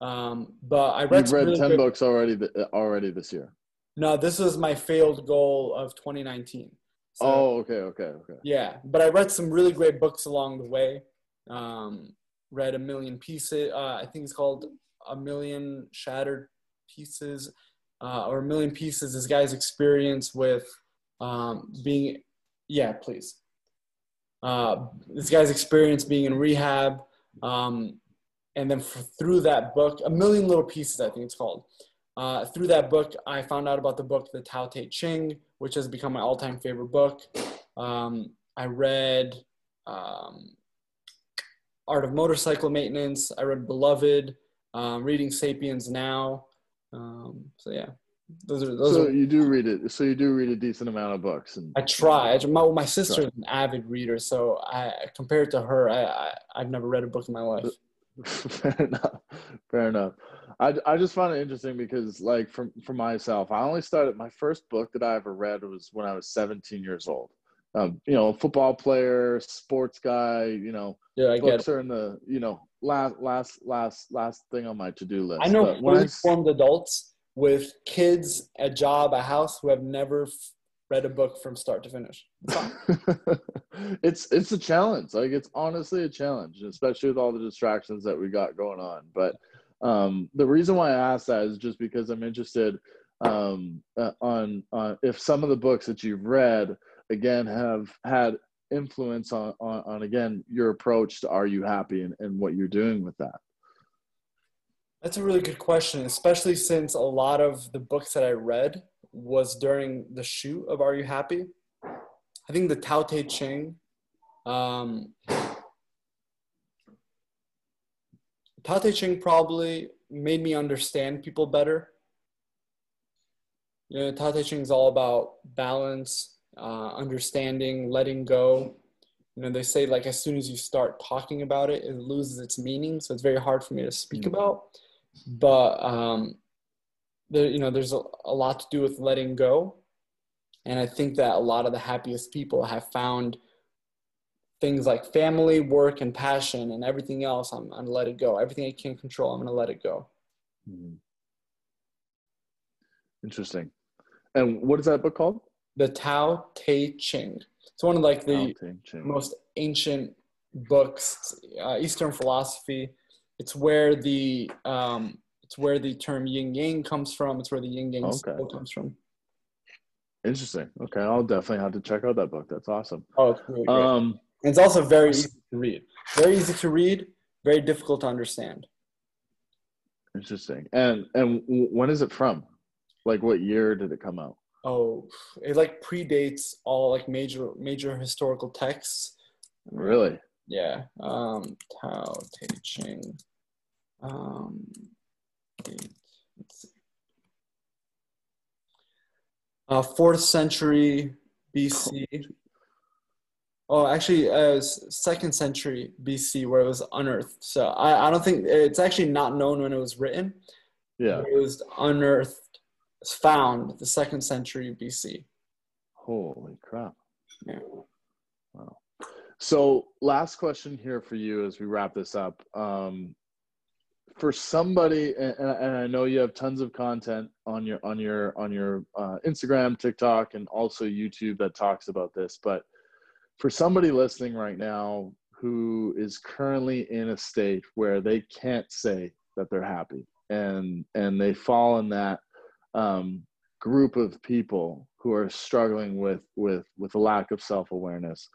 um, but I read. You've read really ten great... books already. Already this year. No, this is my failed goal of 2019. So, oh, okay, okay, okay. Yeah, but I read some really great books along the way. Um, read a million pieces. Uh, I think it's called a million shattered pieces, uh, or a million pieces. This guy's experience with um, being, yeah, please. Uh, this guy's experience being in rehab, um, and then for, through that book, a million little pieces. I think it's called. Uh, through that book, I found out about the book, The Tao Te Ching, which has become my all-time favorite book. Um, I read um, Art of Motorcycle Maintenance. I read Beloved, um, reading Sapiens Now. Um, so yeah, those are those. So are, you do read it. So you do read a decent amount of books. And I try. My, my sister is an avid reader, so I compared to her, I, I I've never read a book in my life. Fair enough. Fair enough. I, I just found it interesting because, like, for, for myself, I only started my first book that I ever read was when I was 17 years old um, you know, football player, sports guy, you know, yeah, I books are in the, you know, last, last, last, last thing on my to-do list. I know fully formed adults with kids, a job, a house who have never read a book from start to finish. it's it's a challenge. Like it's honestly a challenge, especially with all the distractions that we got going on. But um, the reason why I asked that is just because I'm interested um, uh, on on if some of the books that you've read again have had influence on, on, on again your approach to are you happy and, and what you're doing with that that's a really good question especially since a lot of the books that i read was during the shoot of are you happy i think the tao te ching um, tao te ching probably made me understand people better you know, Tao Te Ching is all about balance, uh, understanding, letting go. You know, they say like as soon as you start talking about it, it loses its meaning. So it's very hard for me to speak mm-hmm. about. But um, there, you know, there's a, a lot to do with letting go, and I think that a lot of the happiest people have found things like family, work, and passion, and everything else. I'm, I'm gonna let it go. Everything I can't control, I'm gonna let it go. Mm-hmm. Interesting. And what is that book called? the Tao Te Ching. It's one of like the most ancient books, uh, Eastern philosophy. It's where the um, it's where the term yin yang comes from. It's where the yin yang okay. comes from. Interesting. Okay, I'll definitely have to check out that book. That's awesome. Oh, it's really great. Um, and it's also very easy to read. Very easy to read. Very difficult to understand. Interesting. And and when is it from? Like, what year did it come out? oh it like predates all like major major historical texts really yeah um tao te ching um let's see uh fourth century BC. Oh, actually, uh, it was second century BC where it was unearthed. So I, I don't think it's actually not known when it was written. Yeah. It was unearthed, found the second century BC. Holy crap. Yeah. Wow. So, last question here for you as we wrap this up. Um, for somebody, and, and, I know you have tons of content on your on your on your uh, Instagram, TikTok, and also YouTube that talks about this. But for somebody listening right now who is currently in a state where they can't say that they're happy, and and they fall in that um, group of people who are struggling with with with a lack of self awareness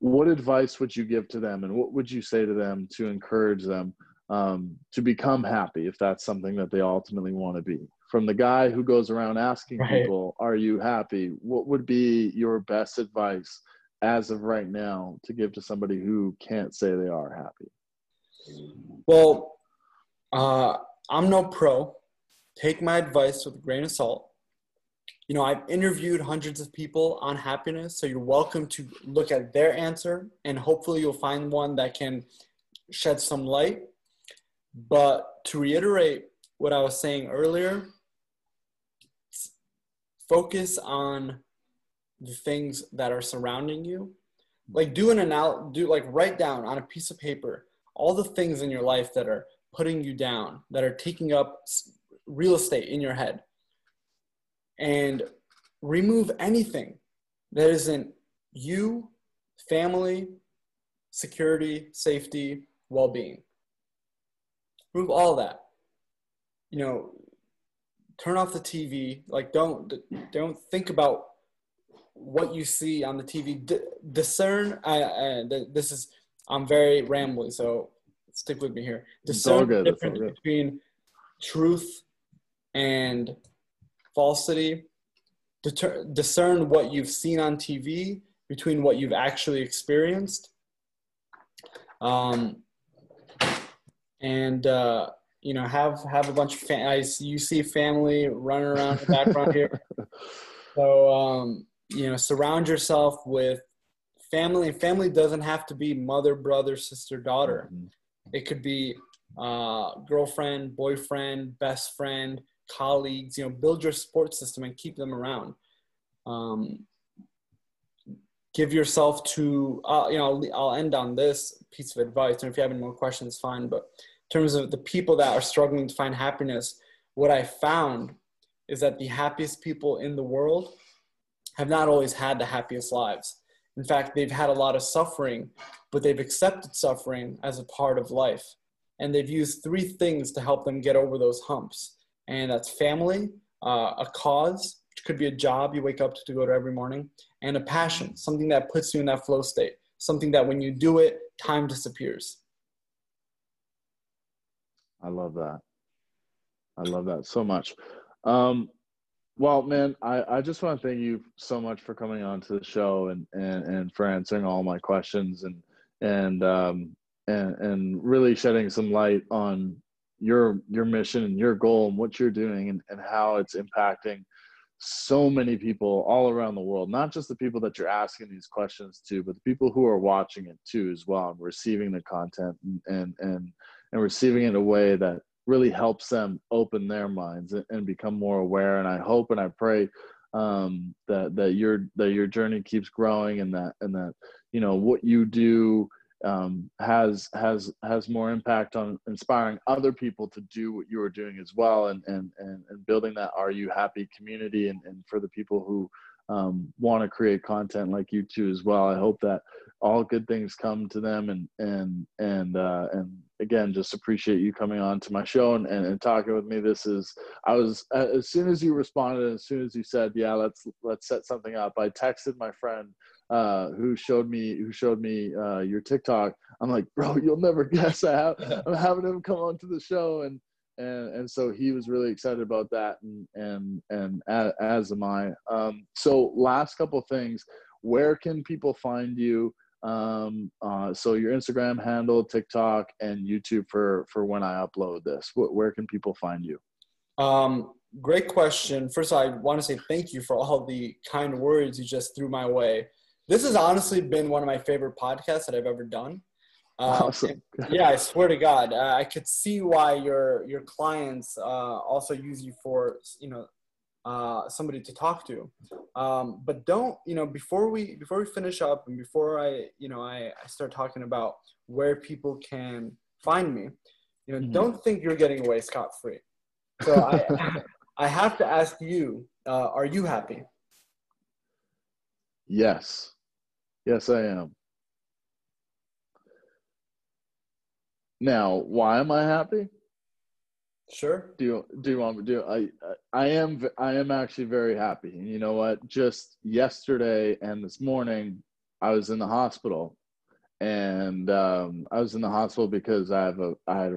what advice would you give to them and what would you say to them to encourage them um, to become happy if that's something that they ultimately want to be from the guy who goes around asking right. people are you happy what would be your best advice as of right now to give to somebody who can't say they are happy well uh, i'm no pro take my advice with a grain of salt you know, I've interviewed hundreds of people on happiness, so you're welcome to look at their answer and hopefully you'll find one that can shed some light. But to reiterate what I was saying earlier, focus on the things that are surrounding you. Like do an anal do like write down on a piece of paper all the things in your life that are putting you down, that are taking up real estate in your head and remove anything that isn't you, family, security, safety, well being. Remove all that. You know, turn off the TV. Like, don't don't think about what you see on the TV. D- discern. I, I, this is. I'm very rambling so stick with me here. Discern the difference between truth and falsity, deter- discern what you've seen on TV between what you've actually experienced. Um, and uh, you know, have have a bunch of fam- I, you see family running around in the background here. So um, you know, surround yourself with family. And family doesn't have to be mother, brother, sister, daughter. Mm-hmm. It could be uh, girlfriend, boyfriend, best friend, colleagues, you know, build your support system and keep them around. Um, give yourself to, uh, you know, I'll, I'll end on this piece of advice. And if you have any more questions, fine. But in terms of the people that are struggling to find happiness, what I found is that the happiest people in the world have not always had the happiest lives. In fact, they've had a lot of suffering, but they've accepted suffering as a part of life. And they've used three things to help them get over those humps and that's family, uh, a cause, could be a job you wake up to, go to every morning, and a passion, something that puts you in that flow state, something that when you do it, time disappears. I love that. I love that so much. Um, well, man, I, I just want to thank you so much for coming on to the show and, and, and for answering all my questions and and um, and and really shedding some light on your your mission and your goal and what you're doing and, and how it's impacting so many people all around the world not just the people that you're asking these questions to but the people who are watching it too as well and receiving the content and and and, and receiving it in a way that really helps them open their minds and, and become more aware. And i hope and i pray um, that that your that your journey keeps growing and that and that you know what you do um, has has has more impact on inspiring other people to do what you are doing as well and and and, and building that are you happy community and, and for the people who um, want to create content like you too as well. I hope that all good things come to them and and and uh, and again just appreciate you coming on to my show and, and, and talking with me. This is i was as soon as you responded as soon as you said yeah let's let's set something up i texted my friend uh, who showed me who showed me uh, your TikTok. I'm like, bro, you'll never guess. I have, I'm having him come on to the show, and and and so he was really excited about that, and and and as, as am I. Um, so last couple things, where can people find you? Um, uh, so your Instagram handle, TikTok, and YouTube for for when I upload this. Where, where can people find you? Um, great question. First, all, I want to say thank you for all the kind words you just threw my way. This has honestly been one of my favorite podcasts that I've ever done. Um, awesome. yeah, I swear to God, uh, I could see why your your clients uh, also use you for you know uh, somebody to talk to. Um, but don't you know before we before we finish up and before I you know I, I start talking about where people can find me, you know, mm-hmm. don't think you're getting away scot free. So I I have to ask you, uh, are you happy? Yes, yes, I am. Now, why am I happy? Sure. Do you do you want me to do I I am I am actually very happy. You know what? Just yesterday and this morning I was in the hospital and um, I was in the hospital because I have a I had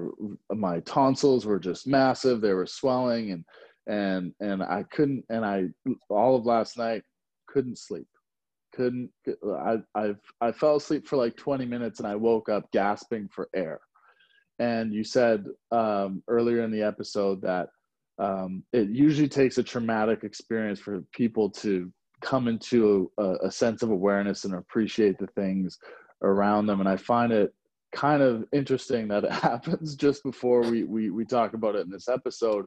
a, my tonsils were just massive. They were swelling and and and I couldn't and I all of last night couldn't sleep. Couldn't I I I fell asleep for like 20 minutes and I woke up gasping for air. And you said um, earlier in the episode that um, it usually takes a traumatic experience for people to come into a, a, sense of awareness and appreciate the things around them. And i find it kind of interesting that it happens just before we we, we talk about it in this episode.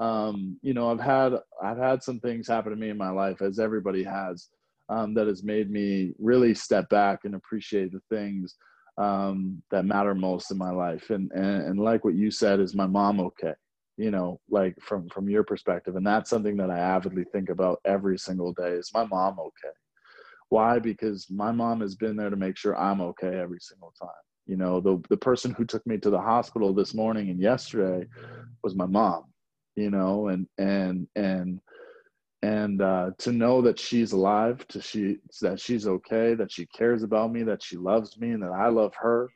Um, you know i've had i've had some things happen to me in my life as everybody has um, that has made me really step back and appreciate the things um, that matter most in my life. And, and and like what you said, is my mom okay? You know, like from from your perspective, and that's something that I avidly think about every single day. Is my mom okay? Why? Because my mom has been there to make sure I'm okay every single time. You know, the the person who took me to the hospital this morning and yesterday was my mom. You know, and and and and uh, to know that she's alive, to she that she's okay, that she cares about me, that she loves me, and that I love her,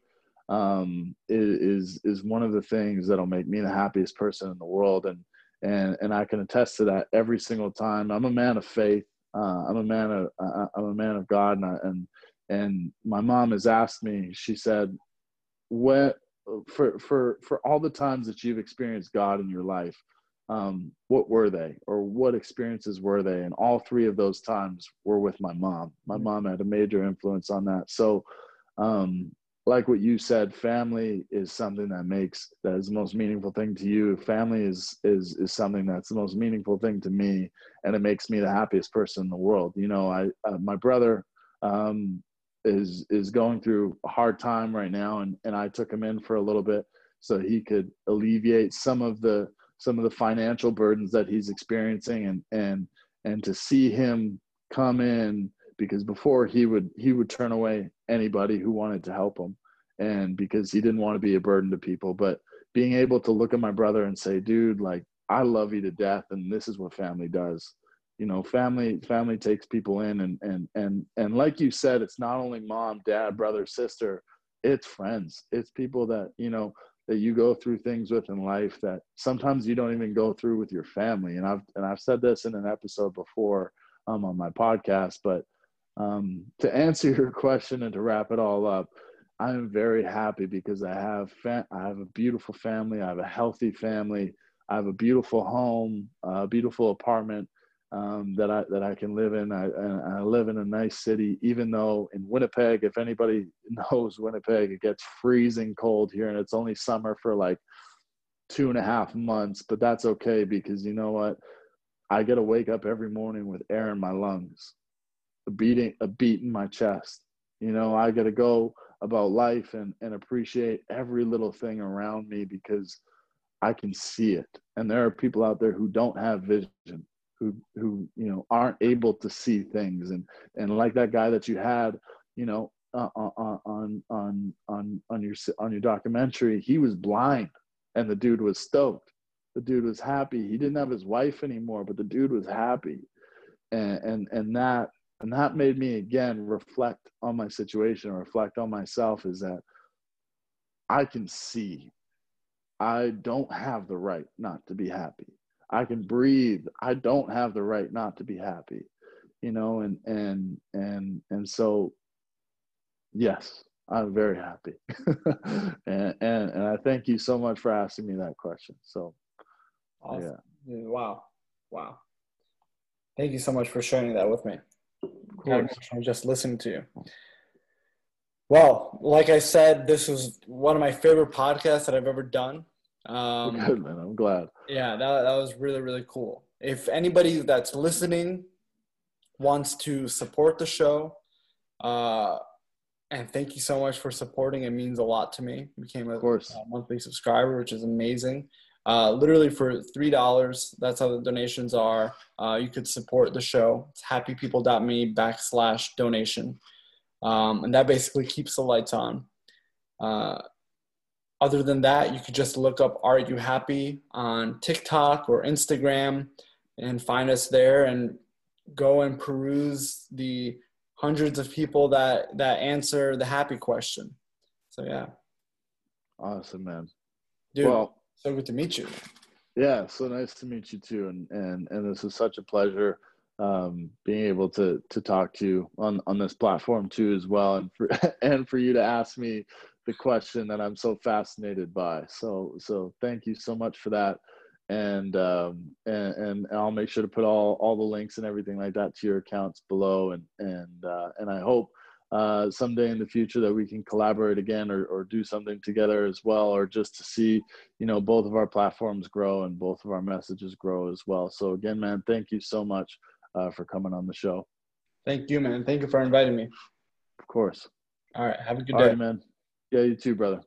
um, is is one of the things that'll make me the happiest person in the world. And and and I can attest to that every single time. I'm a man of faith. Uh, I'm a man of uh, I'm a man of God, and I, and and my mom has asked me. She said, "What for for for all the times that you've experienced God in your life?" Um, what were they or what experiences were they? And all three of those times were with my mom. My mom had a major influence on that. So um, like what you said family is something that makes that is the most meaningful thing to you. Family is is is something that's the most meaningful thing to me and it makes me the happiest person in the world. You know i uh, my brother um, is is going through a hard time right now and and i took him in for a little bit so he could alleviate some of the some of the financial burdens that he's experiencing and and and to see him come in because before he would he would turn away anybody who wanted to help him and because he didn't want to be a burden to people. But being able to look at my brother and say dude like i love you to death and this is what family does. You know family family takes people in and and and and like you said it's not only mom dad brother sister it's friends. It's people that you know that you go through things with in life that sometimes you don't even go through with your family. And I've and I've said this in an episode before um, on my podcast. But um, to answer your question and to wrap it all up, I'm very happy because I have fa- I have a beautiful family. I have a healthy family. I have a beautiful home, a beautiful apartment um, that I that I can live in. I, I live in a nice city, even though in Winnipeg, if anybody knows Winnipeg, it gets freezing cold here, and it's only summer for like two and a half months. But that's okay because you know what? I get to wake up every morning with air in my lungs, a beating, a beat in my chest. You know, I got to go about life and and appreciate every little thing around me because I can see it. And there are people out there who don't have vision who who you know aren't able to see things. And and like that guy that you had you know uh, uh, uh, on on on on your on your documentary he was blind and the dude was stoked. The dude was happy. He didn't have his wife anymore but the dude was happy. And and and that and that made me again reflect on my situation reflect on myself is that i can see. I don't have the right not to be happy I can breathe. I don't have the right not to be happy, you know, and and and and so yes, I'm very happy. and, and and I thank you so much for asking me that question. So awesome. yeah. Wow. Wow. Thank you so much for sharing that with me. Of course. I'm just listening to you. Well, like I said, this was one of my favorite podcasts that I've ever done. Um, Good man. I'm glad. Yeah, that, that was really, really cool. If anybody that's listening wants to support the show, uh, and thank you so much for supporting. It means a lot to me. became a, a monthly subscriber, which is amazing. Uh, literally for three dollars, that's how the donations are. Uh, you could support the show. It's happypeople.me backslash donation, um, and that basically keeps the lights on. Uh, other than that, you could just look up "Are You Happy" on TikTok or Instagram, and find us there, and go and peruse the hundreds of people that that answer the happy question. So yeah. Awesome, man. Dude, well, so good to meet you. Yeah, so nice to meet you too, and and and this is such a pleasure um, being able to to talk to you on on this platform too as well, and for and for you to ask me the question that I'm so fascinated by. So so thank you so much for that and um, and, and I'll make sure to put all all the links and everything like that to your accounts below, and and uh, and I hope uh, someday in the future that we can collaborate again or or do something together as well, or just to see you know both of our platforms grow and both of our messages grow as well. So again, man, thank you so much uh, for coming on the show. Thank you, man. Thank you for inviting me. Of course. All right. Have a good all day, right, man. Yeah, you too, brother.